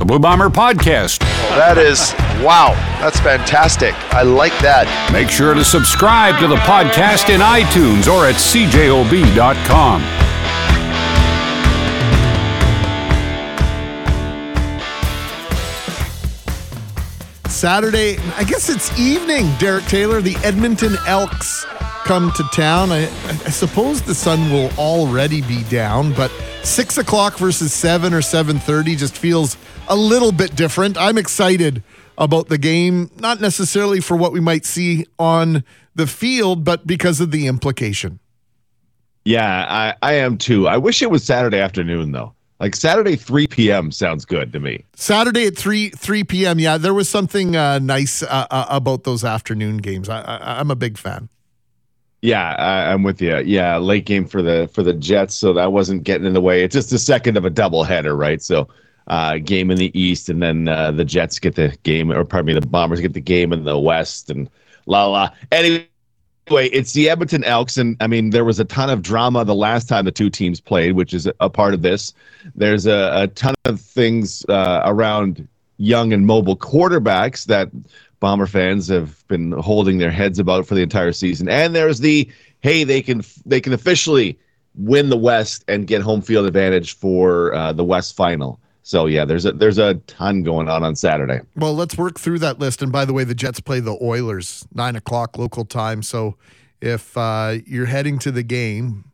the Blue Bomber Podcast. That is, wow, that's fantastic. I like that. Make sure to subscribe to the podcast in iTunes or at cjob.com. Saturday, I guess it's evening, Derek Taylor. The Edmonton Elks come to town. I, I suppose the sun will already be down, but six o'clock versus seven or seven thirty just feels a little bit different. I'm excited about the game, not necessarily for what we might see on the field, but because of the implication. Yeah, I, I am too. I wish it was Saturday afternoon though. Like Saturday 3 p.m. sounds good to me. Saturday at 3 3 p.m. Yeah, there was something uh, nice uh, uh, about those afternoon games. I, I, I'm a big fan. Yeah, I, I'm with you. Yeah, late game for the for the Jets, so that wasn't getting in the way. It's just a second of a double header, right? So, uh, game in the East, and then uh, the Jets get the game, or pardon me, the Bombers get the game in the West, and la la. Anyway, it's the Edmonton Elks, and I mean, there was a ton of drama the last time the two teams played, which is a part of this. There's a, a ton of things uh, around young and mobile quarterbacks that Bomber fans have been holding their heads about for the entire season. And there's the hey, they can they can officially win the West and get home field advantage for uh, the West final. So yeah, there's a there's a ton going on on Saturday. Well, let's work through that list. And by the way, the Jets play the Oilers nine o'clock local time. So if uh, you're heading to the game,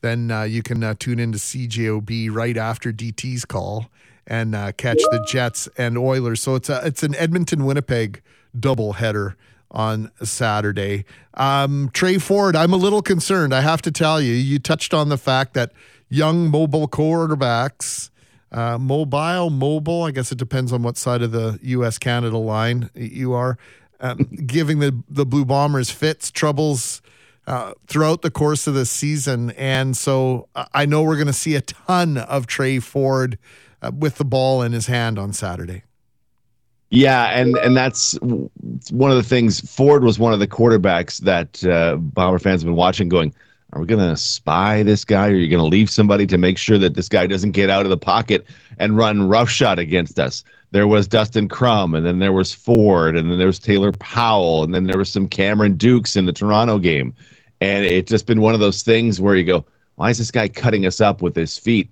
then uh, you can uh, tune into CJOB right after DT's call and uh, catch the Jets and Oilers. So it's a, it's an Edmonton Winnipeg doubleheader on Saturday. Um, Tre Ford, I'm a little concerned. I have to tell you, you touched on the fact that young mobile quarterbacks, uh, mobile, mobile, I guess it depends on what side of the U.S. Canada line you are, um, giving the, the Blue Bombers fits, troubles. Uh, throughout the course of the season. And so I know we're going to see a ton of Tre Ford uh, with the ball in his hand on Saturday. Yeah, and and that's one of the things. Ford was one of the quarterbacks that uh, Bomber fans have been watching, going, "Are we going to spy this guy? Are you going to leave somebody to make sure that this guy doesn't get out of the pocket and run roughshod against us?" There was Dustin Crum, and then there was Ford, and then there was Taylor Powell, and then there was some Cameron Dukes in the Toronto game, and it's just been one of those things where you go, "Why is this guy cutting us up with his feet?"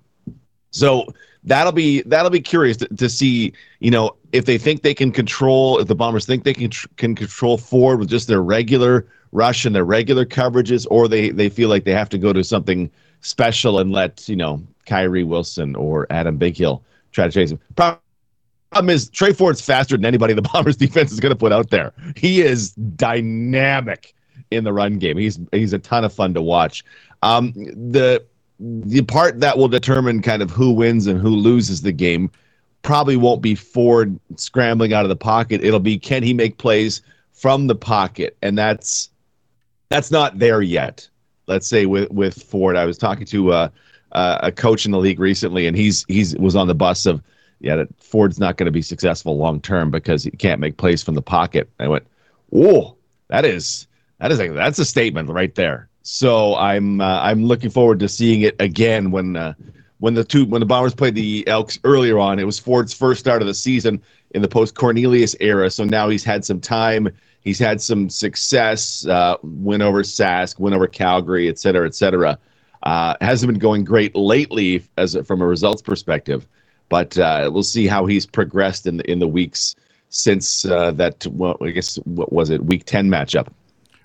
So that'll be that'll be curious to, to see. You know, if they think they can control, if the Bombers think they can can control Ford with just their regular rush and their regular coverages, or they they feel like they have to go to something special and let you know Kyrie Wilson or Adam Bighill try to chase him. Problem is Tre Ford's faster than anybody the Bombers defense is going to put out there. He is dynamic in the run game. He's he's a ton of fun to watch. Um, the the part that will determine kind of who wins and who loses the game probably won't be Ford scrambling out of the pocket. It'll be can he make plays from the pocket, and that's that's not there yet. Let's say with with Ford, I was talking to uh, a coach in the league recently, and he's he's was on the bus of yeah, Ford's not going to be successful long term because he can't make plays from the pocket. I went, oh, that is that is a, that's a statement right there. So I'm uh, I'm looking forward to seeing it again when uh, when the two when the Bombers played the Elks earlier on. It was Ford's first start of the season in the post Cornelius era. So now he's had some time. He's had some success. Uh, win over Sask, win over Calgary, et cetera, et cetera. Uh, hasn't been going great lately as from a results perspective, but uh, we'll see how he's progressed in the in the weeks since uh, that. Well, I guess what was it? Week ten matchup.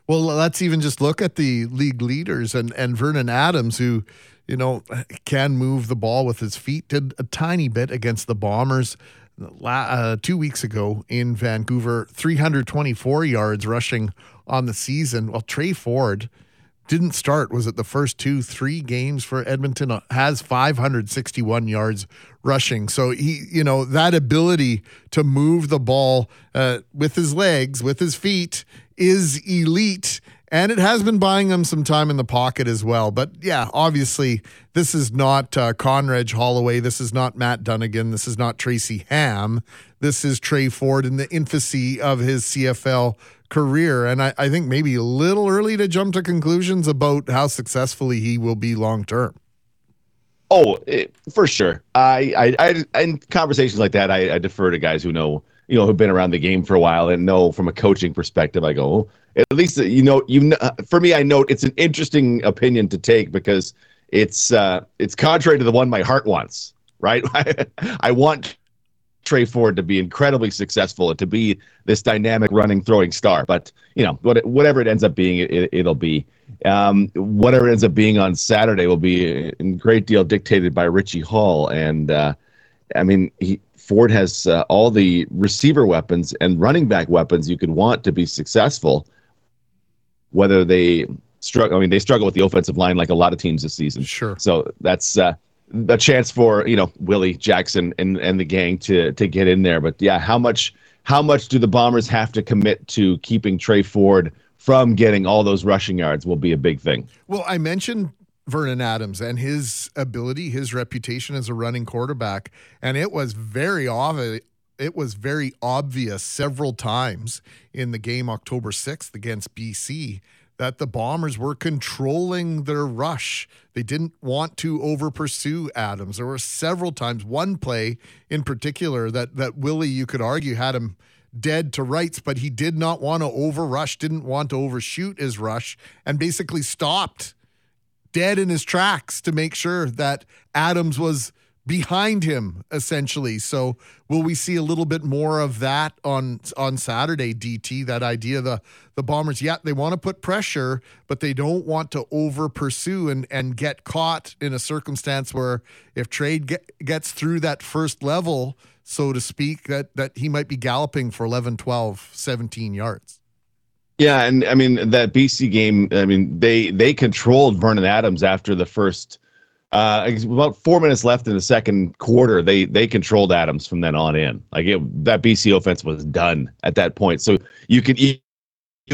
Well, let's even just look at the league leaders and and Vernon Adams, who you know, can move the ball with his feet. Did a tiny bit against the Bombers uh, two weeks ago in Vancouver. 324 yards rushing on the season. Well, Tre Ford didn't start. Was it the first two, three games for Edmonton? Uh, has 561 yards rushing. So he, you know, that ability to move the ball uh, with his legs, with his feet, is elite and it has been buying them some time in the pocket as well. But yeah, obviously, this is not uh, Condredge Holloway. This is not Matt Dunigan. This is not Tracy Ham. This is Tre Ford in the infancy of his CFL career. And I, I think maybe a little early to jump to conclusions about how successfully he will be long term. Oh, it, for sure. I, I, I, in conversations like that, I, I defer to guys who know, you know, who've been around the game for a while and know from a coaching perspective. I go, oh, at least you know, you. know, For me, I note it's an interesting opinion to take because it's uh, it's contrary to the one my heart wants. Right, I want Tre Ford to be incredibly successful and to be this dynamic running throwing star. But you know, whatever it ends up being, it, will be. Um, whatever ends up being on Saturday will be a great deal dictated by Richie Hall. And uh, I mean, he, Ford has uh, all the receiver weapons and running back weapons you could want to be successful. Whether they struggle, I mean, they struggle with the offensive line like a lot of teams this season. Sure. So that's. Uh, a chance for you know Willie Jackson and and the gang to to get in there. But yeah, how much how much do the Bombers have to commit to keeping Tre Ford from getting all those rushing yards will be a big thing. Well, I mentioned Vernon Adams and his ability, his reputation as a running quarterback, and it was very obvious. It was very obvious several times in the game October 6th against BC that the Bombers were controlling their rush. They didn't want to over pursue Adams. There were several times, one play in particular that that Willie, you could argue, had him dead to rights, but he did not want to over rush, didn't want to overshoot his rush, and basically stopped dead in his tracks to make sure that Adams was behind him essentially. So will we see a little bit more of that on on Saturday? DT that idea the the Bombers, yeah, they want to put pressure, but they don't want to over pursue and and get caught in a circumstance where if trade get, gets through that first level, so to speak, that that he might be galloping for 11, 12, 17 yards. Yeah, and I mean that BC game. I mean they they controlled Vernon Adams after the first uh, about four minutes left in the second quarter, they they controlled Adams from then on in. Like it, that BC offense was done at that point. So you could you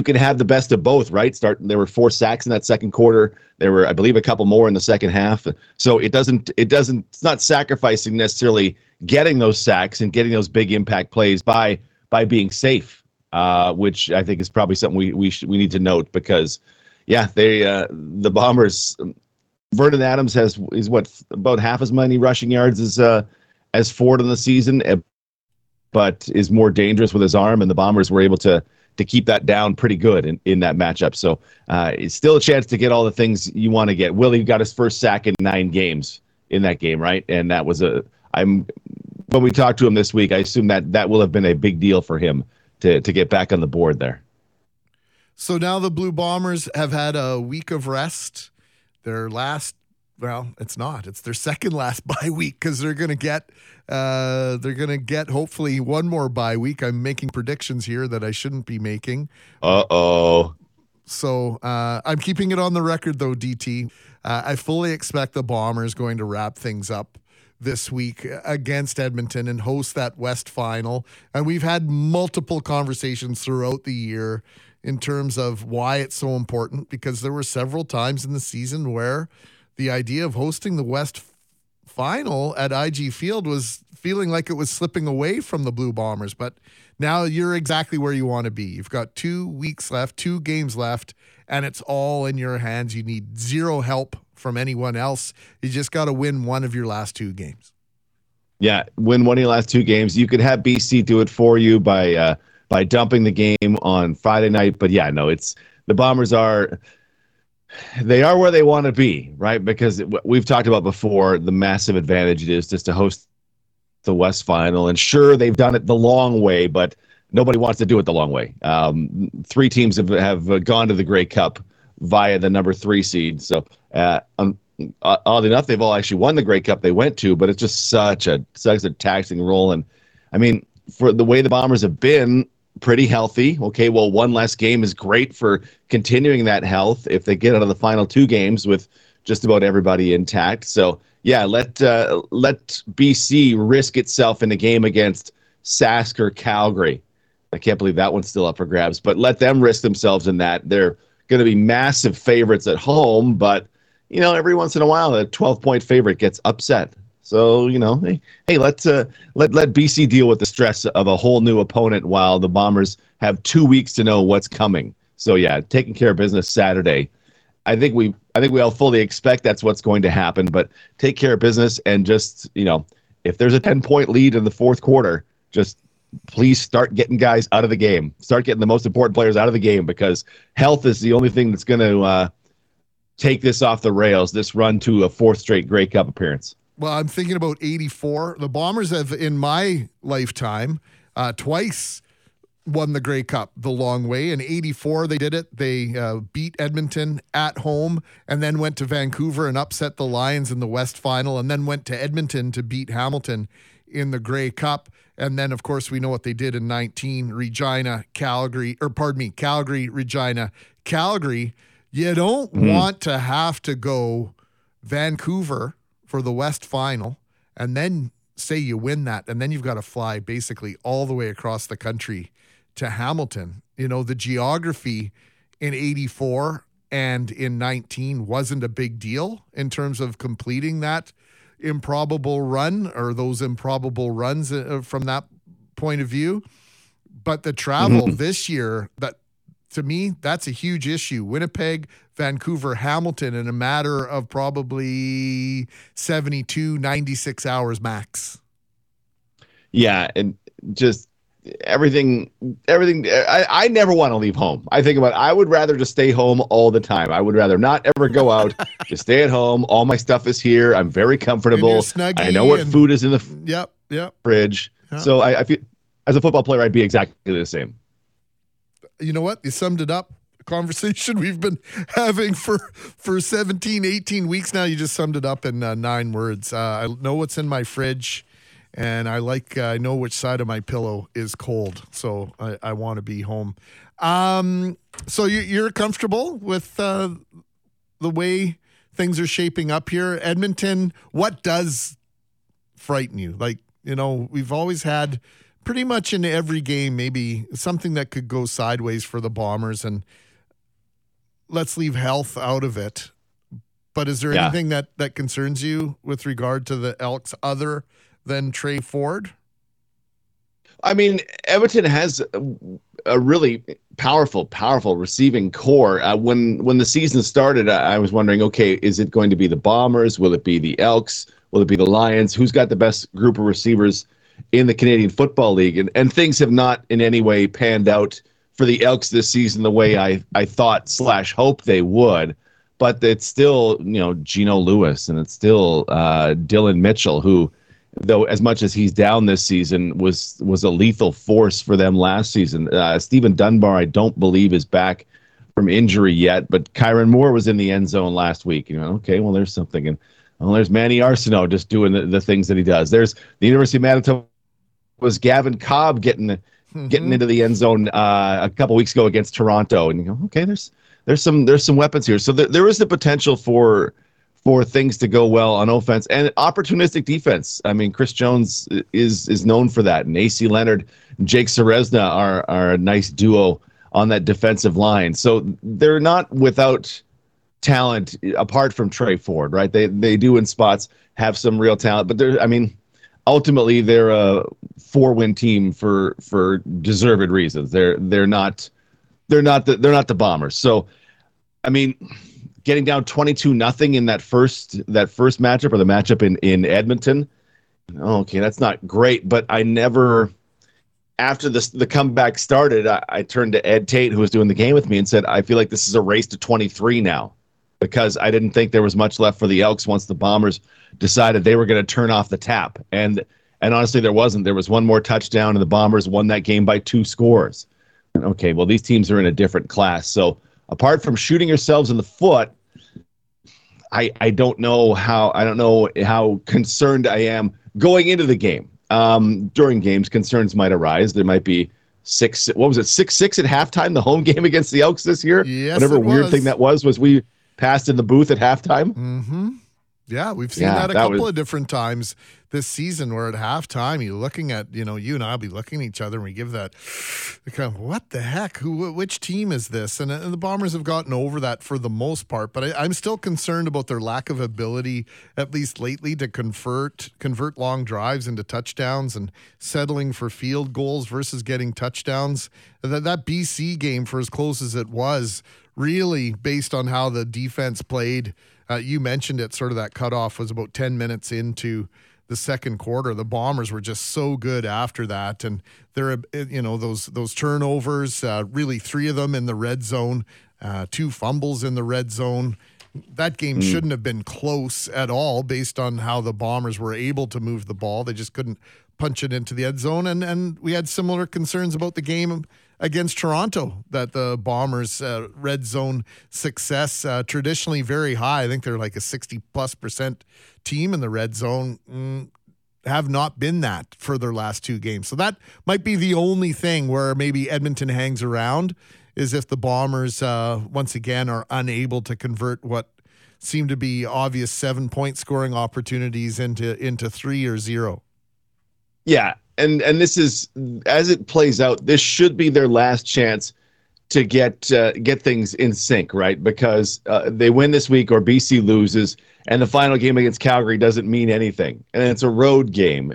can have the best of both, right? Start there were four sacks in that second quarter. There were, I believe, a couple more in the second half. So it doesn't it doesn't it's not sacrificing necessarily getting those sacks and getting those big impact plays by by being safe, uh, which I think is probably something we we we need to note because yeah, they uh, the Bombers Vernon Adams has is what about half as many rushing yards as uh, as Ford in the season, eh, but is more dangerous with his arm, and the Bombers were able to to keep that down pretty good in, in that matchup. So uh, it's still a chance to get all the things you want to get. Willie got his first sack in nine games in that game, right? And that was a I'm when we talked to him this week, I assume that that will have been a big deal for him to to get back on the board there. So now the Blue Bombers have had a week of rest. Their last well it's not. It's their second last bye week because they're going to get uh, they're going to get hopefully one more bye week. I'm making predictions here that i shouldn't be making. Uh-oh. So uh, i'm keeping it on the record though dt uh, i fully expect the bombers going to wrap things up this week against Edmonton and host that West final. And we've had multiple conversations throughout the year in terms of why it's so important because there were several times in the season where the idea of hosting the West final at IG Field was feeling like it was slipping away from the Blue Bombers. But now you're exactly where you want to be. You've got two weeks left, two games left, and it's all in your hands. You need zero help from anyone else. You just got to win one of your last two games. Yeah, win one of your last two games. You could have BC do it for you by uh, by dumping the game on Friday night. But yeah, no, it's the Bombers are they are where they want to be, right? Because we've talked about before the massive advantage it is just to host the West Final. And sure, they've done it the long way, but nobody wants to do it the long way. Um, three teams have, have gone to the Grey Cup via the number three seed. So, uh, um, oddly enough, they've all actually won the Grey Cup they went to, but it's just such a such a taxing role. And I mean, for the way the Bombers have been, pretty healthy. Okay, well, one less game is great for continuing that health if they get out of the final two games with just about everybody intact. So yeah, let uh, let BC risk itself in a game against Sask or Calgary. I can't believe that one's still up for grabs, but let them risk themselves in that. They're going to be massive favorites at home, but you know, every once in a while, a 12 point favorite gets upset. So you know, hey, hey, let's uh, let let BC deal with the stress of a whole new opponent while the Bombers have two weeks to know what's coming. So yeah, taking care of business Saturday I think we I think we all fully expect that's what's going to happen. But take care of business and just you know if there's a ten point lead in the fourth quarter, just please start getting guys out of the game. Start getting the most important players out of the game because health is the only thing that's going to uh, take this off the rails. This run to a fourth straight Grey Cup appearance. Well, I'm thinking about 84. The Bombers have, in my lifetime, uh, twice won the Grey Cup the long way. In 84, they did it. They uh, beat Edmonton at home and then went to Vancouver and upset the Lions in the West Final and then went to Edmonton to beat Hamilton in the Grey Cup. And then, of course, we know what they did in 19 Regina, Calgary, or pardon me, Calgary, Regina, Calgary. You don't mm. want to have to go Vancouver for the West Final and then say you win that. And then you've got to fly basically all the way across the country to Hamilton. You know, the geography in 84 and in 19 wasn't a big deal in terms of completing that improbable run or those improbable runs uh, from that point of view. But the travel mm-hmm. this year, that to me, that's a huge issue. Winnipeg, Vancouver, Hamilton in a matter of probably 72, 96 hours max. Yeah. And just everything everything I, I never want to leave home. I think about i would rather just stay home all the time. I would rather not ever go out just stay at home. All my stuff is here. I'm very comfortable. I know what and, food is in the yep yep. fridge. Yep. so I, I feel as a football player i'd be exactly the same. You know what? You summed it up. Conversation we've been having for for 17 18 weeks now. You just summed it up in uh, nine words. Uh, i know what's in my fridge and I like uh, I know which side of my pillow is cold, so I, I want to be home. Um, so you, you're comfortable with uh, the way things are shaping up here, Edmonton. What does frighten you? Like you know, we've always had pretty much in every game maybe something that could go sideways for the Bombers, and let's leave health out of it. But is there yeah. anything that that concerns you with regard to the Elks other than Tre Ford? I mean, Edmonton has a, really powerful, powerful receiving corps. Uh, when when the season started, I, I was wondering, okay, is it going to be the Bombers? Will it be the Elks? Will it be the Lions? Who's got the best group of receivers in the Canadian Football League? And and things have not in any way panned out for the Elks this season the way I I thought slash hope they would. But it's still you know Geno Lewis and it's still uh, Dillon Mitchell who though as much as he's down this season was was a lethal force for them last season. Uh, Steven Dunbar, I don't believe, is back from injury yet, but Kyran Moore was in the end zone last week. You know, okay, well, there's something, and well, there's Manny Arceneaux just doing the, the things that he does. There's the University of Manitoba was Gavin Cobb getting mm-hmm. getting into the end zone uh, a couple weeks ago against Toronto, and you go, okay, there's there's some there's some weapons here. So there, there is the potential for for things to go well on offense and opportunistic defense. I mean, Chris Jones is is known for that, and AC Leonard, Jake Ceresna are are a nice duo on that defensive line. So they're not without talent apart from Tre Ford, right? They they do in spots have some real talent, but they're I mean, ultimately they're a four win team for for deserved reasons. They're they're not they're not the, they're not the Bombers. So I mean getting down 22 nothing in that first that first matchup or the matchup in in Edmonton. Okay, that's not great, but I never after the the comeback started, I, I, turned to Ed Tait, who was doing the game with me, and said, "I feel like this is a race to 23 now, because I didn't think there was much left for the Elks once the Bombers decided they were going to turn off the tap." And and honestly, there wasn't. There was one more touchdown, and the Bombers won that game by two scores. Okay, well, these teams are in a different class, so apart from shooting yourselves in the foot, I, I don't know how I don't know how concerned I am going into the game. Um, during games, concerns might arise. There might be six. What was it? Six six at halftime. The home game against the Elks this year. Yes, Whatever weird was. thing that was was we passed in the booth at halftime. Mm-hmm. Yeah, we've seen Yeah, that a that couple was- of different times this season where at halftime you're looking at, you know, you and I'll be looking at each other and we give that kind of, what the heck? Who, which team is this? And, and the Bombers have gotten over that for the most part, but I, I'm still concerned about their lack of ability, at least lately, to convert convert long drives into touchdowns and settling for field goals versus getting touchdowns. That, that BC game, for as close as it was, really based on how the defense played. Uh, you mentioned it, sort of that cutoff was about 10 minutes into the second quarter. The Bombers were just so good after that. And there are you know, those, those turnovers, uh, really three of them in the red zone, uh, two fumbles in the red zone. That game shouldn't have been close at all based on how the Bombers were able to move the ball. They just couldn't punch it into the end zone. And, and we had similar concerns about the game against Toronto that the Bombers' uh, red zone success uh, traditionally very high. I think they're like a 60 plus percent team in the red zone. Mm, have not been that for their last two games. So that might be the only thing where maybe Edmonton hangs around is if the Bombers uh, once again are unable to convert what seem to be obvious seven point scoring opportunities into into three or zero. Yeah, and and this is as it plays out. This should be their last chance to get uh, get things in sync, right? Because uh, they win this week or BC loses, and the final game against Calgary doesn't mean anything, and it's a road game.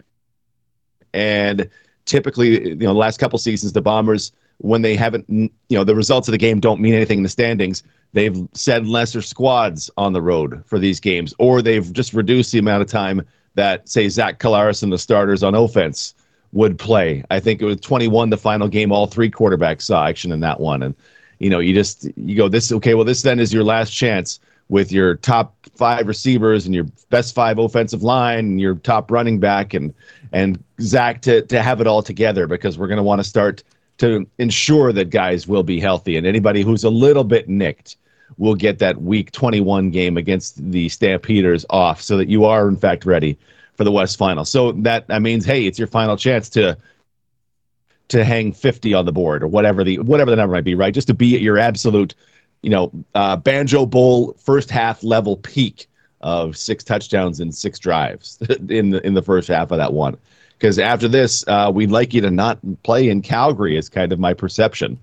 And typically, you know, the last couple seasons, the Bombers, when they haven't, you know, the results of the game don't mean anything in the standings. They've sent lesser squads on the road for these games, or they've just reduced the amount of time that, say, Zach Collaros and the starters on offense would play. I think it was 21 the final game. All three quarterbacks saw action in that one, and you know, you just you go this okay. Well, this then is your last chance with your top five receivers and your best five offensive line and your top running back and and Zach to to have it all together because we're going to want to start to ensure that guys will be healthy and anybody who's a little bit nicked will get that week 21 game against the Stampeders off so that you are in fact ready for the West Final. So that that means hey, it's your final chance to to hang 50 on the board or whatever the whatever the number might be, right? Just to be at your absolute, you know, uh, Banjo Bowl first half level peak of six touchdowns and six drives in the in the first half of that one. Because after this, uh, we'd like you to not play in Calgary. Is kind of my perception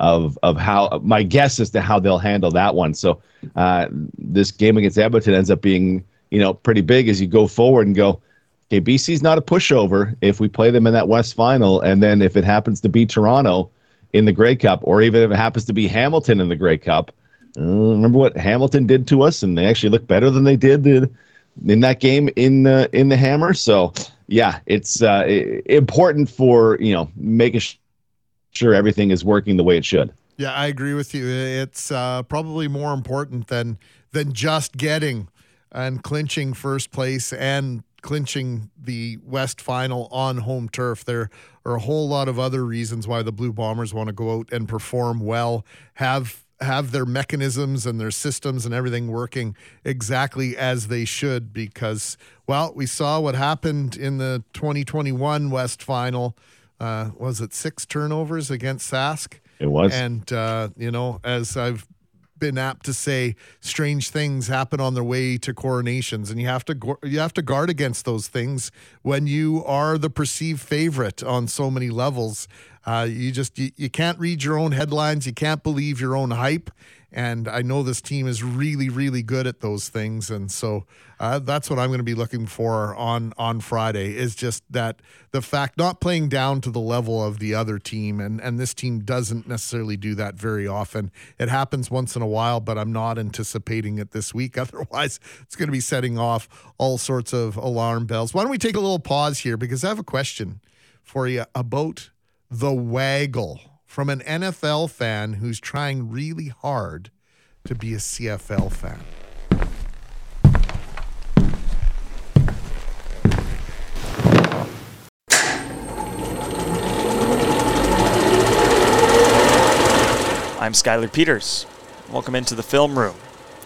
of of how my guess as to how they'll handle that one. So uh, this game against Edmonton ends up being you know pretty big as you go forward and go. Okay, BC's not a pushover if we play them in that West Final, and then if it happens to be Toronto in the Grey Cup, or even if it happens to be Hamilton in the Grey Cup. Uh, remember what Hamilton did to us, and they actually looked better than they did in, that game in the in the Hammer. So yeah, it's uh, important for you know making sure everything is working the way it should. Yeah, I agree with you. It's uh, probably more important than than just getting and clinching first place and clinching the West final on home turf. There are a whole lot of other reasons why the Blue Bombers want to go out and perform well, have have their mechanisms and their systems and everything working exactly as they should because well, we saw what happened in the 2021 West final. Uh, was it six turnovers against Sask? It was. And, uh, you know, as I've been apt to say, strange things happen on their way to coronations, and you have to you have to guard against those things when you are the perceived favorite on so many levels. Uh, you just you, you can't read your own headlines, you can't believe your own hype, and I know this team is really really good at those things, and so uh, that's what I'm going to be looking for on on Friday is just that the fact not playing down to the level of the other team, and and this team doesn't necessarily do that very often. It happens once in a while, but I'm not anticipating it this week. Otherwise, it's going to be setting off all sorts of alarm bells. Why don't we take a little pause here because I have a question for you about the waggle from an NFL fan who's trying really hard to be a CFL fan. I'm Skylar Peters. Welcome into the film room.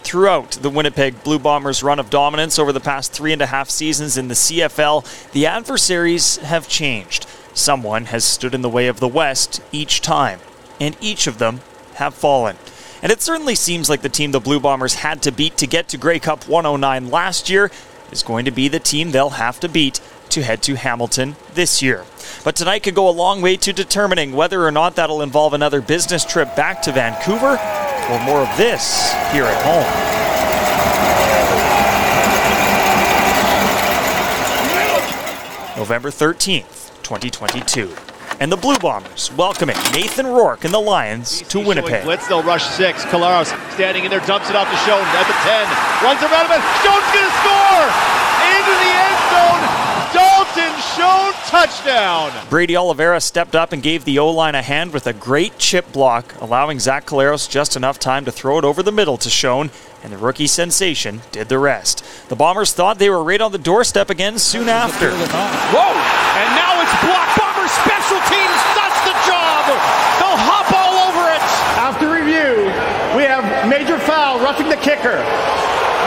Throughout the Winnipeg Blue Bombers' run of dominance over the past three and a half seasons in the CFL, the adversaries have changed. Someone has stood in the way of the West each time, and each of them have fallen. And it certainly seems like the team the Blue Bombers had to beat to get to Grey Cup 109 last year is going to be the team they'll have to beat to head to Hamilton this year. But tonight could go a long way to determining whether or not that'll involve another business trip back to Vancouver or more of this here at home. November 13th, 2022. And the Blue Bombers welcoming Nathan Rourke and the Lions to Winnipeg. Blitz, they'll rush six. Collaros standing in there, dumps it off to Schoen at the 10. Runs around him. Schoen's going to score! Into the end zone. Dalton Schoen touchdown. Brady Oliveira stepped up and gave the O line a hand with a great chip block, allowing Zach Collaros just enough time to throw it over the middle to Schoen and the rookie sensation did the rest. The Bombers thought they were right on the doorstep again soon after. Whoa! And now it's blocked. Bombers special teams does the job. They'll hop all over it. After review, we have major foul roughing the kicker.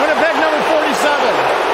Winnipeg number 47.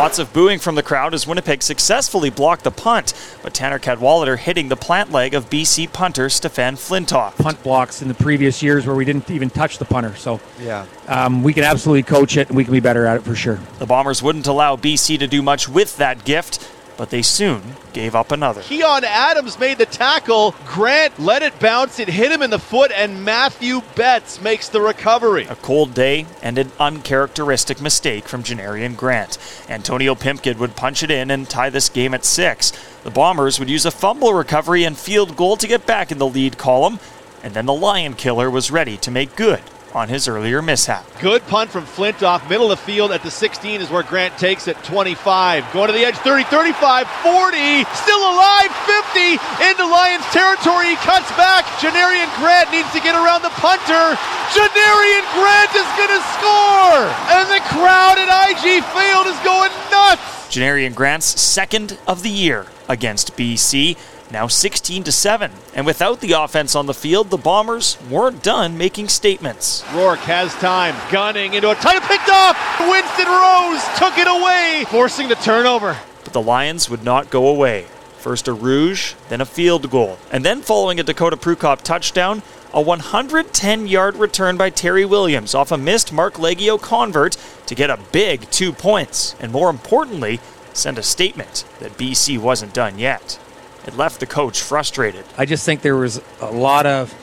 Lots of booing from the crowd as Winnipeg successfully blocked the punt, but Tanner Cadwallader hitting the plant leg of BC punter Stefan Flintoff. Punt blocks in the previous years where we didn't even touch the punter, so yeah, um, we can absolutely coach it and we can be better at it for sure. The Bombers wouldn't allow BC to do much with that gift but they soon gave up another. Keon Adams made the tackle. Grant let it bounce. It hit him in the foot, and Matthew Betts makes the recovery. A cold day and an uncharacteristic mistake from Janarian Grant. Antonio Pimpkin would punch it in and tie this game at six. The Bombers would use a fumble recovery and field goal to get back in the lead column, and then the Lion Killer was ready to make good on his earlier mishap. Good punt from Flintoff. Middle of the field at the 16 is where Grant takes it. 25. Going to the edge. 30, 35, 40. Still alive. 50 into Lions territory. He cuts back. Janarian Grant needs to get around the punter. Janarian Grant is going to score. And the crowd at IG Field is going nuts. Janarian Grant's second of the year against BC now 16 to 7. And without the offense on the field, the Bombers weren't done making statements. Rourke has time, gunning into a tight picked off. Winston Rose took it away, forcing the turnover. But the Lions would not go away. First a rouge, then a field goal. And then following a Dakota Prukop touchdown, a 110 yard return by Terry Williams off a missed Marc Liegghio convert to get a big two points. And more importantly, send a statement that BC wasn't done yet it left the coach frustrated. I just think there was a lot of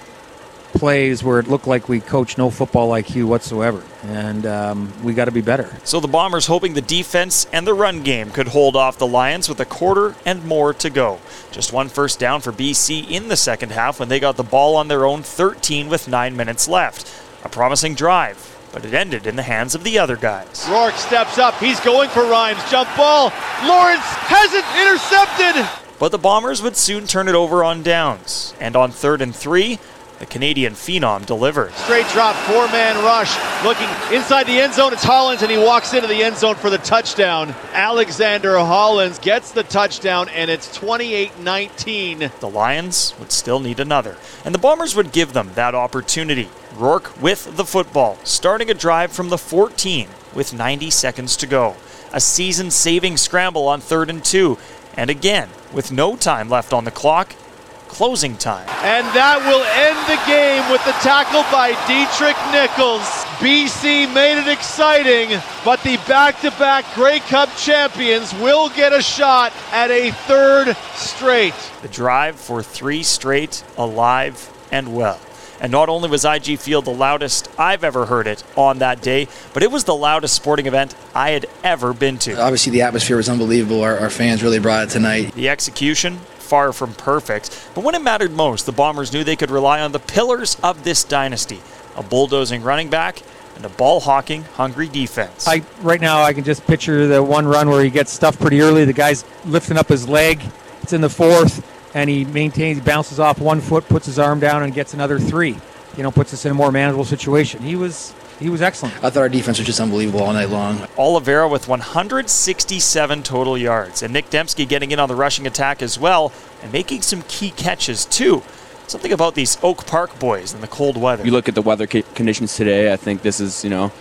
plays where it looked like we coached no football IQ whatsoever, and um, we got to be better. So the Bombers hoping the defense and the run game could hold off the Lions with a quarter and more to go. Just one first down for BC in the second half when they got the ball on their own 13 with nine minutes left. A promising drive. But it ended in the hands of the other guys. Rourke steps up. He's going for Rhymes. Jump ball. Lawrence has it intercepted. But the Bombers would soon turn it over on downs. And on third and three, the Canadian phenom delivered. Straight drop, four man rush. Looking inside the end zone, it's Hollins, and he walks into the end zone for the touchdown. Alexander Hollins gets the touchdown, and it's 28 19. The Lions would still need another, and the Bombers would give them that opportunity. Rourke with the football, starting a drive from the 14 with 90 seconds to go. A season saving scramble on third and two, and again, with no time left on the clock, closing time. And that will end the game with the tackle by Deatrick Nichols. BC made it exciting, but the back to back Grey Cup champions will get a shot at a third straight. The drive for three straight, alive and well. And not only was IG Field the loudest I've ever heard it on that day, but it was the loudest sporting event I had ever been to. Obviously, the atmosphere was unbelievable. Our, our fans really brought it tonight. The execution, far from perfect, but when it mattered most, the Bombers knew they could rely on the pillars of this dynasty a bulldozing running back and a ball hawking, hungry defense. I, right now, I can just picture the one run where he gets stuffed pretty early. The guy's lifting up his leg. It's in the fourth and he maintains, bounces off one foot, puts his arm down, and gets another three. You know, puts us in a more manageable situation. He was he was excellent. I thought our defense was just unbelievable all night long. Oliveira with 167 total yards, and Nick Demski getting in on the rushing attack as well, and making some key catches too. Something about these Oak Park boys and the cold weather. You look at the weather conditions today. I think this is you know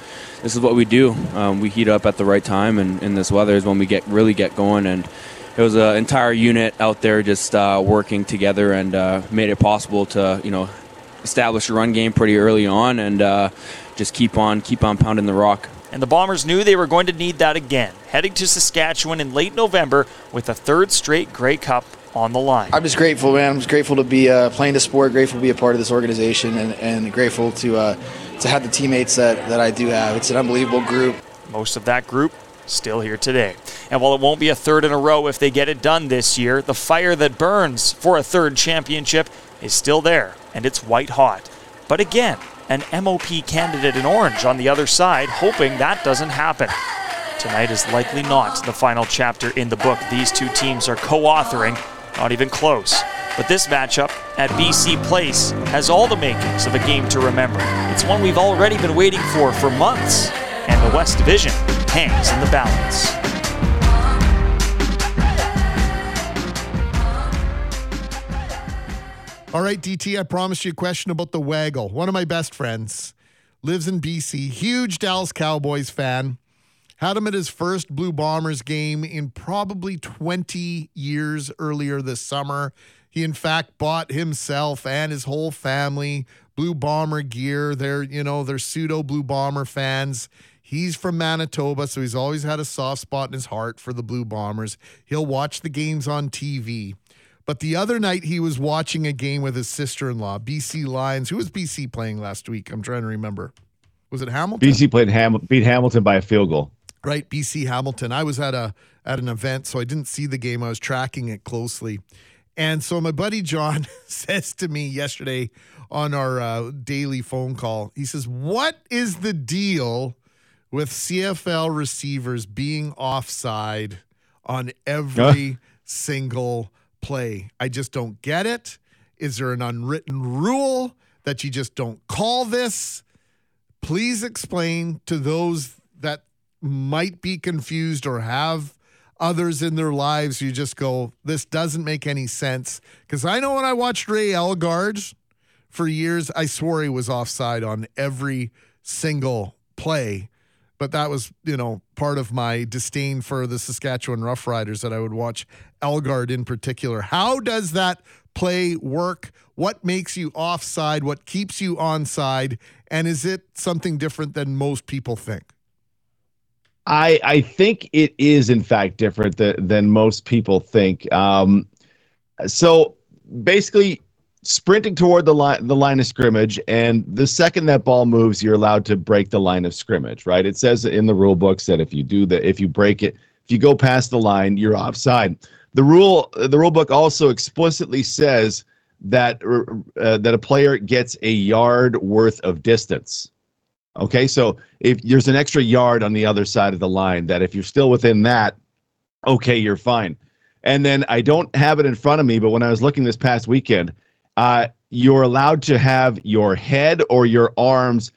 this is what we do. Um, we heat up at the right time, and in this weather is when we get really get going and it was an entire unit out there just uh, working together and uh, made it possible to you know establish a run game pretty early on and uh, just keep on keep on pounding the rock. And the Bombers knew they were going to need that again, heading to Saskatchewan in late November with a third straight Grey Cup on the line. I'm just grateful, man. I'm just grateful to be uh, playing the sport, grateful to be a part of this organization, and, and grateful to uh, to have the teammates that, that I do have. It's an unbelievable group. Most of that group still here today. And while it won't be a third in a row if they get it done this year, the fire that burns for a third championship is still there, and it's white hot. But again, an MOP candidate in orange on the other side, hoping that doesn't happen. Tonight is likely not the final chapter in the book these two teams are co authoring, not even close. But this matchup at BC Place has all the makings of a game to remember. It's one we've already been waiting for for months, and the West Division hangs in the balance. All right, DT, I promised you a question about the Waggle. One of my best friends lives in BC, huge Dallas Cowboys fan. Had him at his first Blue Bombers game in probably 20 years earlier this summer. He, in fact, bought himself and his whole family Blue Bomber gear. They're, you know, they're pseudo Blue Bomber fans. He's from Manitoba, so he's always had a soft spot in his heart for the Blue Bombers. He'll watch the games on TV. But the other night, he was watching a game with his sister in law, BC Lions. Who was BC playing last week? I'm trying to remember. Was it Hamilton? BC played Ham- beat Hamilton by a field goal. Right, BC Hamilton. I was at a at an event, so I didn't see the game. I was tracking it closely, and so my buddy John says to me yesterday on our uh, daily phone call, he says, "What is the deal with CFL receivers being offside on every single?" Play. I just don't get it. Is there an unwritten rule that you just don't call this? Please explain to those that might be confused or have others in their lives. You just go, this doesn't make any sense. Because I know when I watched Ray Elgaard for years, I swore he was offside on every single play but that was you know part of my disdain for the Saskatchewan Roughriders that I would watch Elgaard in particular. How does that play work? What makes you offside? What keeps you onside? And is it something different than most people think? I I think it is in fact different th- than most people think. Um, so basically, sprinting toward the line the line of scrimmage and the second that ball moves you're allowed to break the line of scrimmage right it says in the rule books that if you do that if you break it if you go past the line you're offside the rule the rule book also explicitly says that uh, that a player gets a yard worth of distance okay so if there's an extra yard on the other side of the line that if you're still within that okay you're fine and then i don't have it in front of me but when i was looking this past weekend uh, you're allowed to have your head or your arms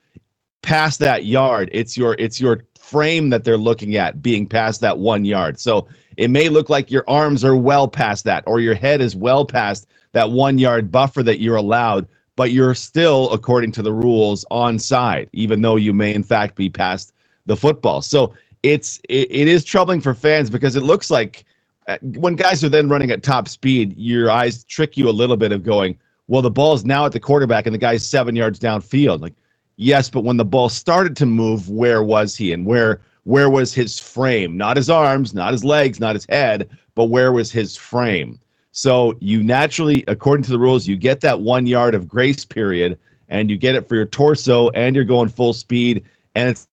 past that yard. It's your it's your frame that they're looking at being past that one yard. So it may look like your arms are well past that, or your head is well past that one yard buffer that you're allowed, but you're still, according to the rules, on side, even though you may in fact be past the football. So it's it, it is troubling for fans because it looks like uh, when guys are then running at top speed, your eyes trick you a little bit of going, well, the ball is now at the quarterback and the guy's seven yards downfield. Like, yes, but when the ball started to move, where was he and where where was his frame? Not his arms, not his legs, not his head, but where was his frame? So you naturally, according to the rules, you get that one yard of grace period, and you get it for your torso, and you're going full speed, and it's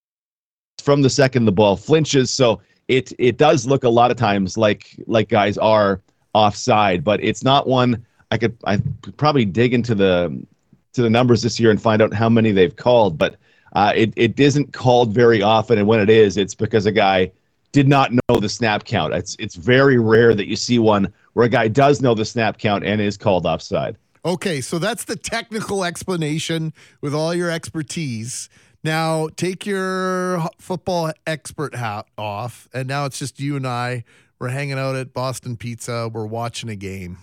from the second the ball flinches. So it it does look a lot of times like like guys are offside, but it's not one I could I could probably dig into the to the numbers this year and find out how many they've called, but uh, it it isn't called very often, and when it is, it's because a guy did not know the snap count. It's it's very rare that you see one where a guy does know the snap count and is called offside. Okay, so that's the technical explanation with all your expertise. Now take your football expert hat off, and now it's just you and I. We're hanging out at Boston Pizza. We're watching a game.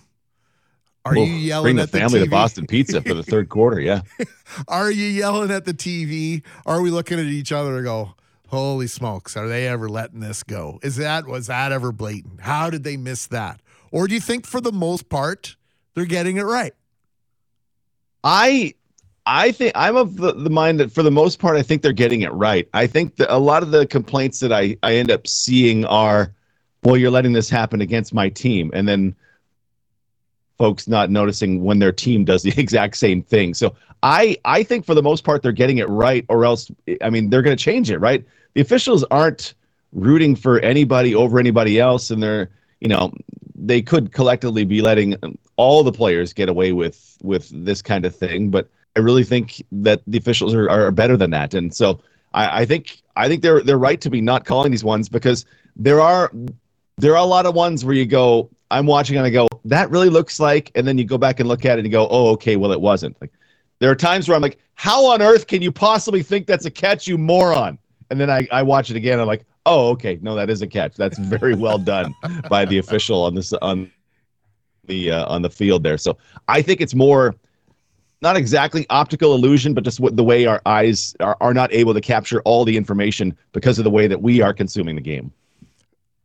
Are you yelling bring at the family the to Boston Pizza for the third quarter? Yeah. Are you yelling at the TV? Are we looking at each other and go, "Holy smokes! Are they ever letting this go? Is that was that ever blatant? How did they miss that? Or do you think for the most part they're getting it right? I I think I'm of the, the mind that for the most part, I think they're getting it right. I think that a lot of the complaints that I, I end up seeing are, well, you're letting this happen against my team. And then folks not noticing when their team does the exact same thing. So I, I think for the most part, they're getting it right, or else, I mean, they're going to change it, right? The officials aren't rooting for anybody over anybody else. And they're, you know, they could collectively be letting all the players get away with with this kind of thing. But I really think that the officials are, are better than that, and so I, I think I think they're they're right to be not calling these ones because there are there are a lot of ones where you go, I'm watching and I go, that really looks like, and then you go back and look at it and you go, oh, okay, well, it wasn't. Like, there are times where I'm like, how on earth can you possibly think that's a catch, you moron? And then I, I watch it again. I'm like, oh, okay, no, that is a catch. That's very well done by the official on this on the uh, on the field there. So I think it's more not exactly optical illusion, but just what the way our eyes are, are not able to capture all the information because of the way that we are consuming the game.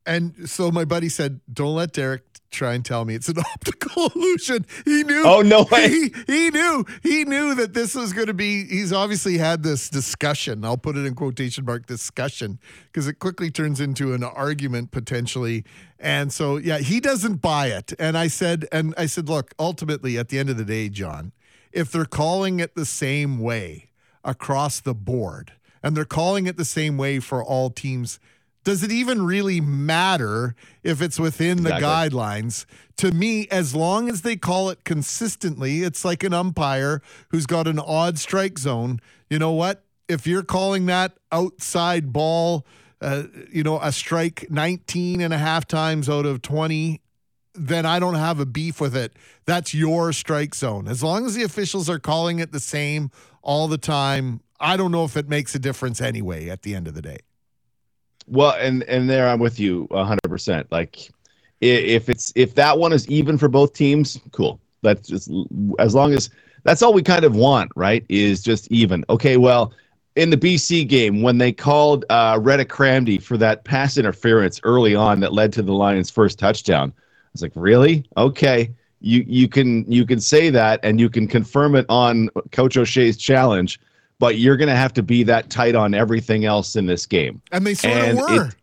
And so my buddy said, "Don't let Derek try and tell me it's an optical illusion." He knew. Oh no way! He, he knew. He knew that this was going to be. He's obviously had this discussion. I'll put it in quotation mark discussion because it quickly turns into an argument potentially. And so, yeah, he doesn't buy it. And I said, and I said, look, ultimately, at the end of the day, John, if they're calling it the same way across the board, and they're calling it the same way for all teams does it even really matter if it's within the exactly. guidelines? To me, as long as they call it consistently, it's like an umpire who's got an odd strike zone. You know what? If you're calling that outside ball, uh, you know, a strike 19 and a half times out of 20, then I don't have a beef with it. That's your strike zone. As long as the officials are calling it the same all the time, I don't know if it makes a difference anyway at the end of the day. Well, and and there I'm with you 100%. Like if it's if that one is even for both teams, cool. That's just as long as that's all we kind of want, right? Is just even. Okay, well, in the BC game when they called uh, Redha Kramdi for that pass interference early on that led to the Lions' first touchdown, I was like, really? Okay, you you can you can say that and you can confirm it on Coach O'Shea's challenge but you're going to have to be that tight on everything else in this game. And they sort and of were. It,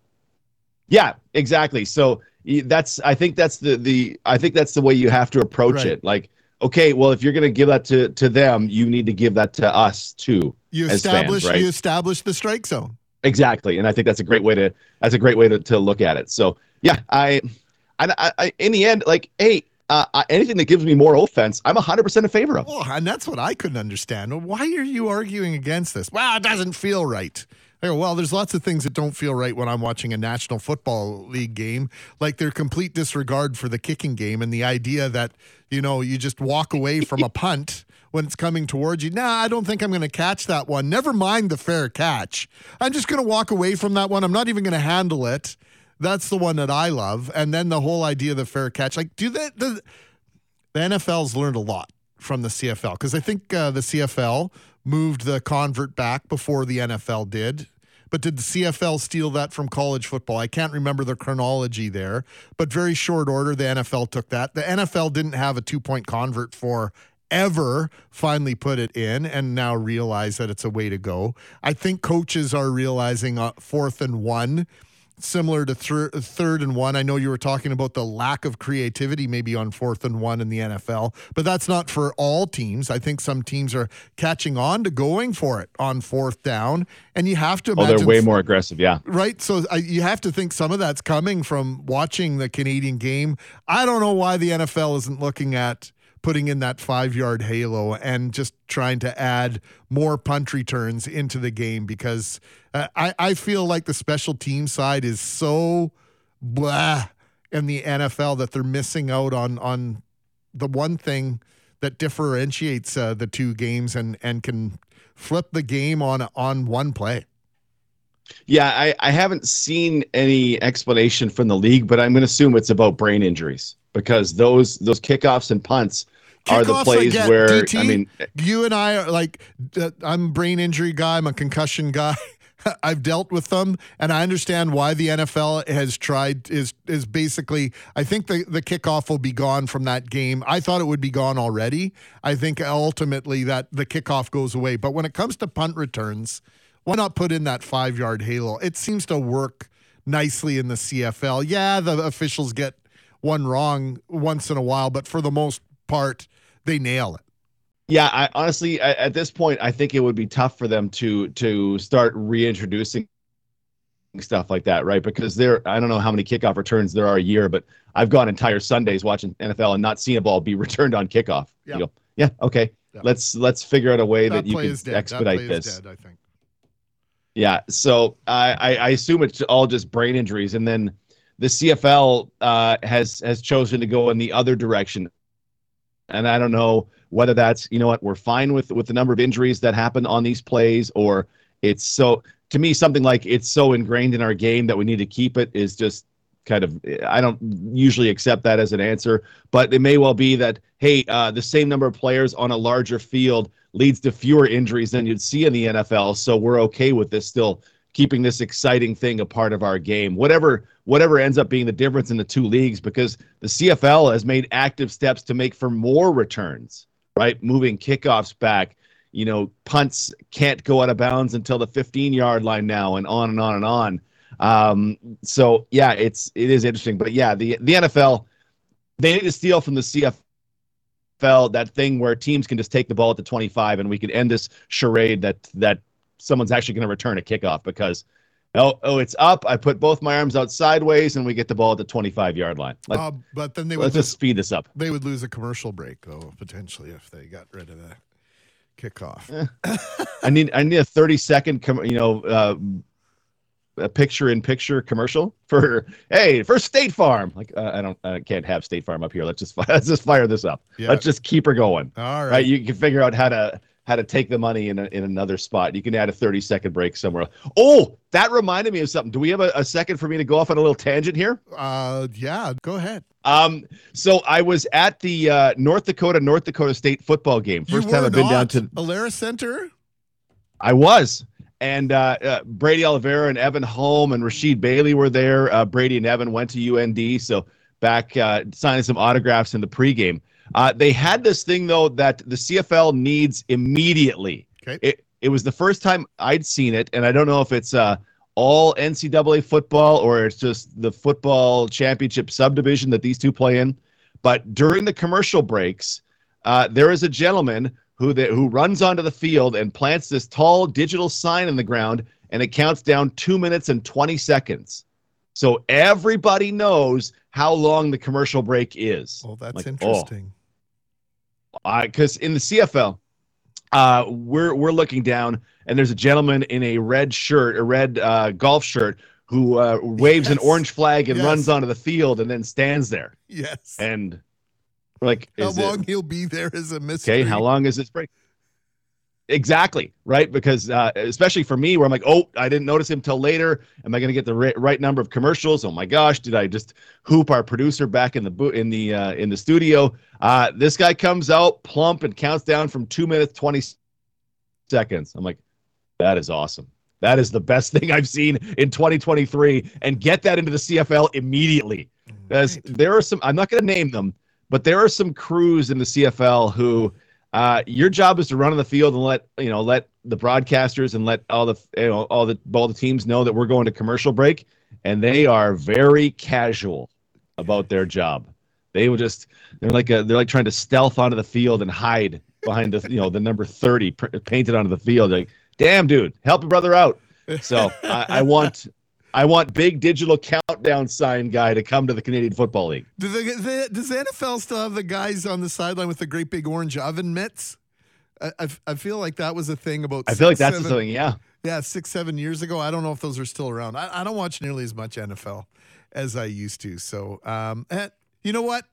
yeah, exactly. So that's I think that's the the I think that's the way you have to approach right. it. Like, okay, well, if you're going to give that to to them, you need to give that to us too. You establish fans, right? you establish the strike zone. Exactly, and I think that's a great way to that's a great way to, to look at it. So yeah, I, I, I in the end, like, hey, uh, anything that gives me more offense, I'm 100% in favor of. And that's what I couldn't understand. Why are you arguing against this? Well, it doesn't feel right. Well, there's lots of things that don't feel right when I'm watching a National Football League game, like their complete disregard for the kicking game and the idea that, you know, you just walk away from a punt when it's coming towards you. Nah, I don't think I'm going to catch that one. Never mind the fair catch. I'm just going to walk away from that one. I'm not even going to handle it. That's the one that I love. And then the whole idea of the fair catch. Like, do that? The, the NFL's learned a lot from the CFL because I think uh, the CFL moved the convert back before the NFL did. But did the CFL steal that from college football? I can't remember the chronology there, but very short order, the NFL took that. The NFL didn't have a two point convert for ever finally put it in and now realize that it's a way to go. I think coaches are realizing uh, fourth and one similar to thir- third and one. I know you were talking about the lack of creativity maybe on fourth and one in the NFL, but that's not for all teams. I think some teams are catching on to going for it on fourth down, and you have to. oh, they're way more aggressive, yeah. Right. So uh, you have to think some of that's coming from watching the Canadian game. I don't know why the NFL isn't looking at putting in that five yard halo and just trying to add more punt returns into the game because uh, I, I feel like the special team side is so blah in the NFL that they're missing out on on the one thing that differentiates uh, the two games and and can flip the game on on one play. Yeah, I, I haven't seen any explanation from the league, but I'm going to assume it's about brain injuries because those those kickoffs and punts are the plays where DT, I mean, you and I are like, uh, I'm a brain injury guy, I'm a concussion guy. I've dealt with them, and I understand why the NFL has tried is is basically. I think the the kickoff will be gone from that game. I thought it would be gone already. I think ultimately that the kickoff goes away. But when it comes to punt returns, why not put in that five yard halo? It seems to work nicely in the CFL. Yeah, the officials get one wrong once in a while, but for the most part, they nail it. Yeah, I honestly at, at this point I think it would be tough for them to to start reintroducing stuff like that, right? Because there I don't know how many kickoff returns there are a year, but I've gone entire Sundays watching NFL and not seen a ball be returned on kickoff. Yeah. Go, yeah, okay. Yeah. Let's let's figure out a way that, That you can is dead. That expedite this. dead, I think. Yeah, so I, I I assume it's all just brain injuries, and then the CFL uh, has has chosen to go in the other direction, and I don't know whether that's you know what we're fine with with the number of injuries that happen on these plays, or it's so to me something like it's so ingrained in our game that we need to keep it is just kind of I don't usually accept that as an answer, but it may well be that hey, uh, the same number of players on a larger field leads to fewer injuries than you'd see in the NFL, so we're okay with this still keeping this exciting thing a part of our game. Whatever whatever ends up being the difference in the two leagues because the CFL has made active steps to make for more returns, right? Moving kickoffs back, you know, punts can't go out of bounds until the 15-yard line now and on and on and on. Um, so yeah, it's it is interesting, but yeah, the the NFL they need to steal from the CFL that thing where teams can just take the ball at the 25 and we could end this charade that that someone's actually going to return a kickoff because oh oh it's up. I put both my arms out sideways and we get the ball at the 25 yard line. Like, Uh, but then they would let's lose, just speed this up. they would lose a commercial break though potentially if they got rid of that kickoff. I need I need a 30 second com- you know uh, a picture in picture commercial for hey for State Farm. Like uh, I don't I can't have State Farm up here. Let's just let's just fire this up. Yeah. Let's just keep her going. All right. right? You can figure out how to how to take the money in a, in another spot. You can add a 30 second break somewhere. Oh, that reminded me of something. Do we have a, a second for me to go off on a little tangent here? Uh, yeah, go ahead. Um, so I was at the uh, North Dakota North Dakota State football game. First time I've been down to Alerus Center. I was. And uh, uh, Brady Oliveira and Evan Holm and Rasheed Bailey were there. Uh, Brady and Evan went to UND, so back uh, signing some autographs in the pregame. Uh, they had this thing though that the CFL needs immediately. Okay. It it was the first time I'd seen it, and I don't know if it's uh, all NCAA football or it's just the football championship subdivision that these two play in. But during the commercial breaks, uh, there is a gentleman who the, who runs onto the field and plants this tall digital sign in the ground, and it counts down two minutes and twenty seconds. So everybody knows how long the commercial break is. Oh, that's Like, oh. interesting. Because in the CFL, uh, we're we're looking down, and there's a gentleman in a red shirt, a red uh, golf shirt, who uh, waves an orange flag and Yes. runs onto the field, and then stands there. Yes. And we're like, How is it- long he'll be there is a mystery. Okay, how long is this break? Exactly, right? Because uh, especially for me, where I'm like, oh, I didn't notice him till later. Am I going to get the ri- right number of commercials? Oh my gosh, did I just hoop our producer back in the bo- in the uh, in the studio? Uh, this guy comes out plump and counts down from two minutes twenty seconds. I'm like, that is awesome. That is the best thing I've seen in 2023, and get that into the CFL immediately. Because there are some, I'm not going to name them, but there are some crews in the CFL who uh, your job is to run on the field and let you know let the broadcasters and let all the you know all the all the teams know that we're going to commercial break, and they are very casual about their job. They will just they're like a, they're like trying to stealth onto the field and hide behind the you know the number thirty painted onto the field. Like, damn dude, help a brother out. So I, I want I want big digital countdown sign guy to come to the Canadian Football League. Do the, the, does the NFL still have the guys on the sideline with the great big orange oven mitts? I, I, I feel like that was a thing about. I feel like six, that's the seven- thing. Yeah. Yeah, six, seven years ago. I don't know if those are still around. I, I don't watch nearly as much NFL as I used to. So, um, and you know what?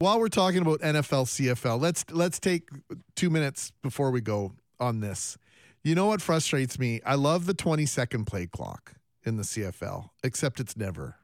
While we're talking about NFL, CFL, let's let's take two minutes before we go on this. You know what frustrates me? I love the 20 second play clock in the CFL, except it's never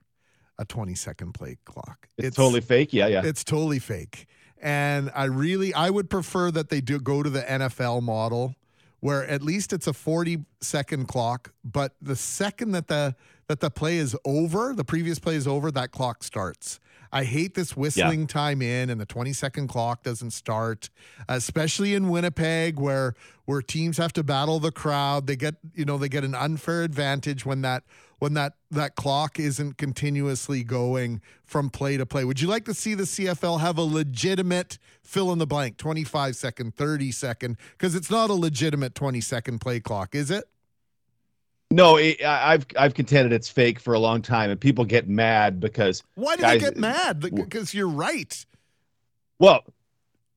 a 20 second play clock. It's, totally fake. Yeah, yeah. It's totally fake. And I really I would prefer that they do go to the NFL model where at least it's a 40 second clock, but the second that the that the play is over, the previous play is over, that clock starts. I hate this whistling yeah. time in and the 20 second clock doesn't start, especially in Winnipeg where where teams have to battle the crowd. They get, you know, they get an unfair advantage when that when that that clock isn't continuously going from play to play. Would you like to see the CFL have a legitimate fill in the blank 25 second, 30 second because it's not a legitimate 20 second play clock, is it? No, it, I've I've contended it's fake for a long time, and people get mad because why do guys, they get mad? Because you're right. Well,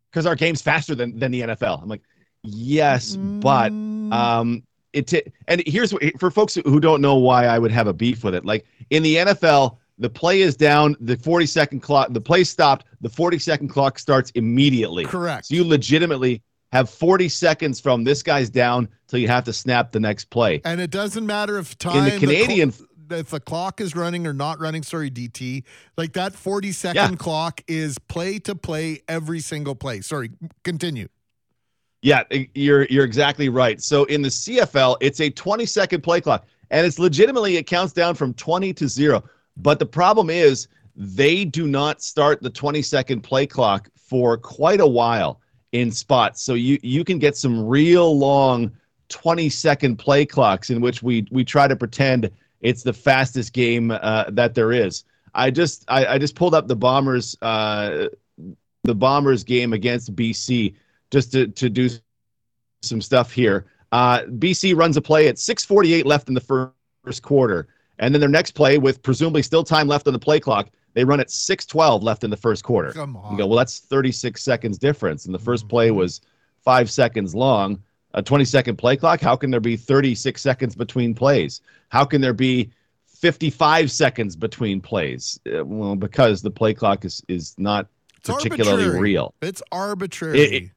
because our game's faster than than the NFL. I'm like, yes, mm. but um, it t- and here's what, for folks who don't know why I would have a beef with it. Like in the NFL, the play is down, the 40 second clock, the play stopped, the 40 second clock starts immediately. Correct. So you legitimately have 40 seconds from this guy's down till you have to snap the next play. And it doesn't matter if time in the Canadian the, if the clock is running or not running, sorry DT, like that 40 second yeah. clock is play to play every single play. Sorry, continue. Yeah, you're you're exactly right. So in the CFL, it's a 20 second play clock and it's legitimately it counts down from 20 to 0. But the problem is they do not start the 20 second play clock for quite a while in spots. So you you can get some real long 20 second play clocks in which we we try to pretend it's the fastest game uh, that there is. I just I, I just pulled up the Bombers uh, the Bombers game against BC just to to do some stuff here. Uh, BC runs a play at 6:48 left in the first quarter, and then their next play with presumably still time left on the play clock they run at 6:12 left in the first quarter. Come on. You go, well, that's 36 seconds difference, and the 1st play mm-hmm. was five seconds long. A 20 second play clock. How can there be 36 seconds between plays? How can there be 55 seconds between plays? Uh, well, because the play clock is is not it's particularly arbitrary. real. It's arbitrary. It, it,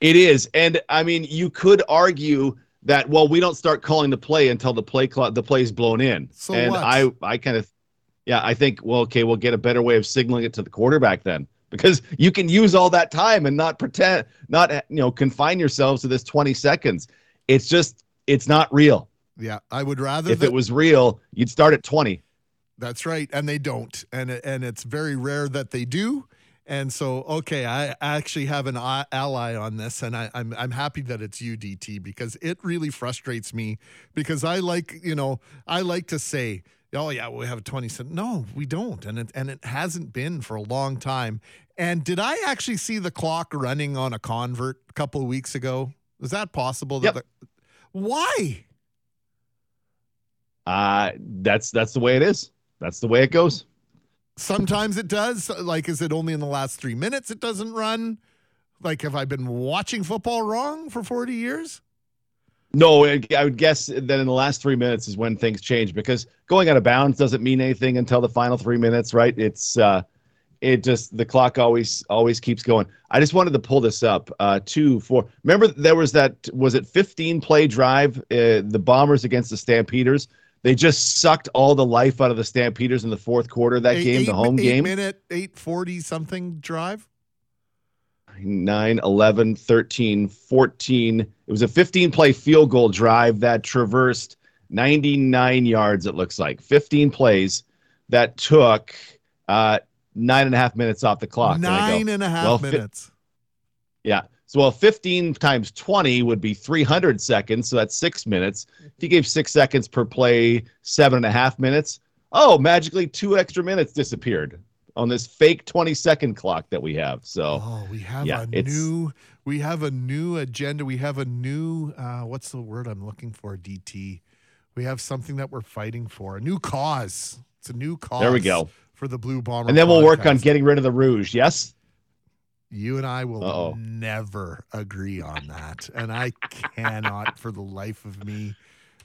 it is, and I mean, you could argue that well, we don't start calling the play until the play clock the play's blown in. So and what? I I kind of yeah, I think, well, okay, we'll get a better way of signaling it to the quarterback then because you can use all that time and not pretend, not, you know, confine yourselves to this 20 seconds. It's just, it's not real. Yeah, I would rather. If that, it was real, you'd start at 20. That's right. And they don't. And, and it's very rare that they do. And so, okay, I actually have an uh, ally on this, and I, am I'm, I'm happy that it's UDT because it really frustrates me because I like you know I like to say oh yeah, we have a 20 cent. No, we don't. And it, and it hasn't been for a long time. And did I actually see the clock running on a convert a couple of weeks ago? Is that possible? Yep. The, why? Uh, that's that's the way it is. That's the way it goes. Sometimes it does. Like, is it only in the last three minutes it doesn't run? Like, have I been watching football wrong for 40 years? No, I would guess that in the last three minutes is when things change because going out of bounds doesn't mean anything until the final three minutes, right? It's uh, it just the clock always always keeps going. I just wanted to pull this up. Uh, two, four. Remember there was that was it 15 play drive? Uh, the Bombers against the Stampeders. They just sucked all the life out of the Stampeders in the fourth quarter of that eight, game, eight, the home eight game. Minute eight forty something drive. 9, 11, 13, 14. It was a 15 play field goal drive that traversed 99 yards, it looks like. 15 plays that took uh, nine and a half minutes off the clock. Nine and a half well, minutes. Fi- yeah. So, well, 15 times 20 would be 300 seconds. So that's six minutes. If you gave six seconds per play, seven and a half minutes, oh, magically two extra minutes disappeared on this fake 20 second clock that we have. So oh, we have yeah, a new we have a new agenda. We have a new uh, what's the word I'm looking for? DT. We have something that we're fighting for. A new cause. It's a new cause. There we go for the Blue Bomber. And then we'll podcast. work on getting rid of the rouge. Yes. You and I will Uh-oh. never agree on that, and I cannot, for the life of me,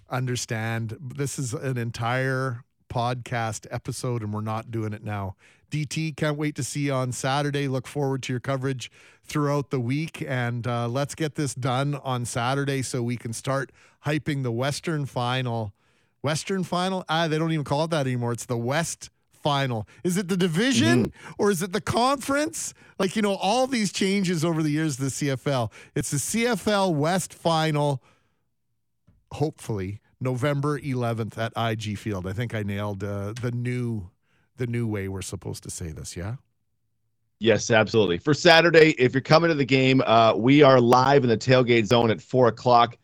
understand. This is an entire podcast episode, and we're not doing it now. DT, can't wait to see you on Saturday. Look forward to your coverage throughout the week. And uh, let's get this done on Saturday so we can start hyping the Western Final. Western Final? Ah, they don't even call it that anymore. It's the West Final? Is it the division Mm-hmm. or is it the conference? Like, you know, all these changes over the years of the CFL. It's the CFL West Final, hopefully, November 11th at IG Field. I think I nailed uh, the new the new way we're supposed to say this, yeah? Yes, absolutely. For Saturday, if you're coming to the game, uh, we are live in the tailgate zone at four o'clock.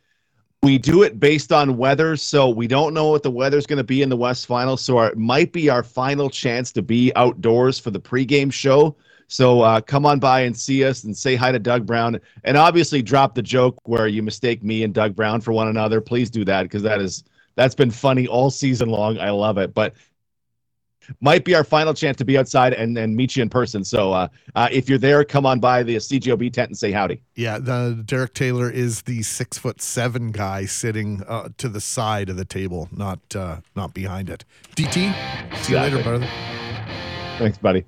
We do it based on weather, so we don't know what the weather's going to be in the West Final. So our, it might be our final chance to be outdoors for the pregame show. So uh, come on by and see us and say hi to Doug Brown, and obviously drop the joke where you mistake me and Doug Brown for one another. Please do that because that is that's been funny all season long. I love it. But might be our final chance to be outside and, and meet you in person. So uh, uh, if you're there, come on by the CJOB tent and say howdy. Yeah, the Derek Taylor is the six foot seven guy sitting uh, to the side of the table, not uh, not behind it. DT, see you later, brother. Thanks, buddy.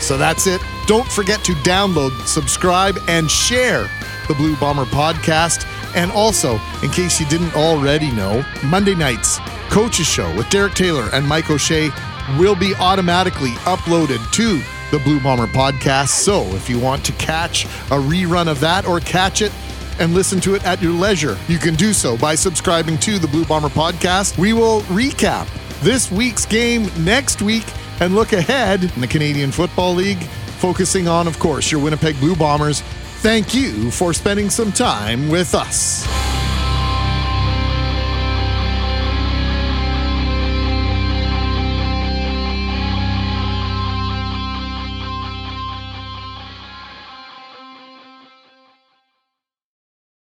So that's it. Don't forget to download, subscribe, and share the Blue Bomber podcast. And also, in case you didn't already know, Monday nights, Coach's Show with Derek Taylor and Mike O'Shea will be automatically uploaded to the Blue Bomber podcast. So if you want to catch a rerun of that or catch it, and listen to it at your leisure. You can do so by subscribing to the Blue Bomber podcast. We will recap this week's game next week and look ahead in the Canadian Football League, focusing on, of course, your Winnipeg Blue Bombers. Thank you for spending some time with us.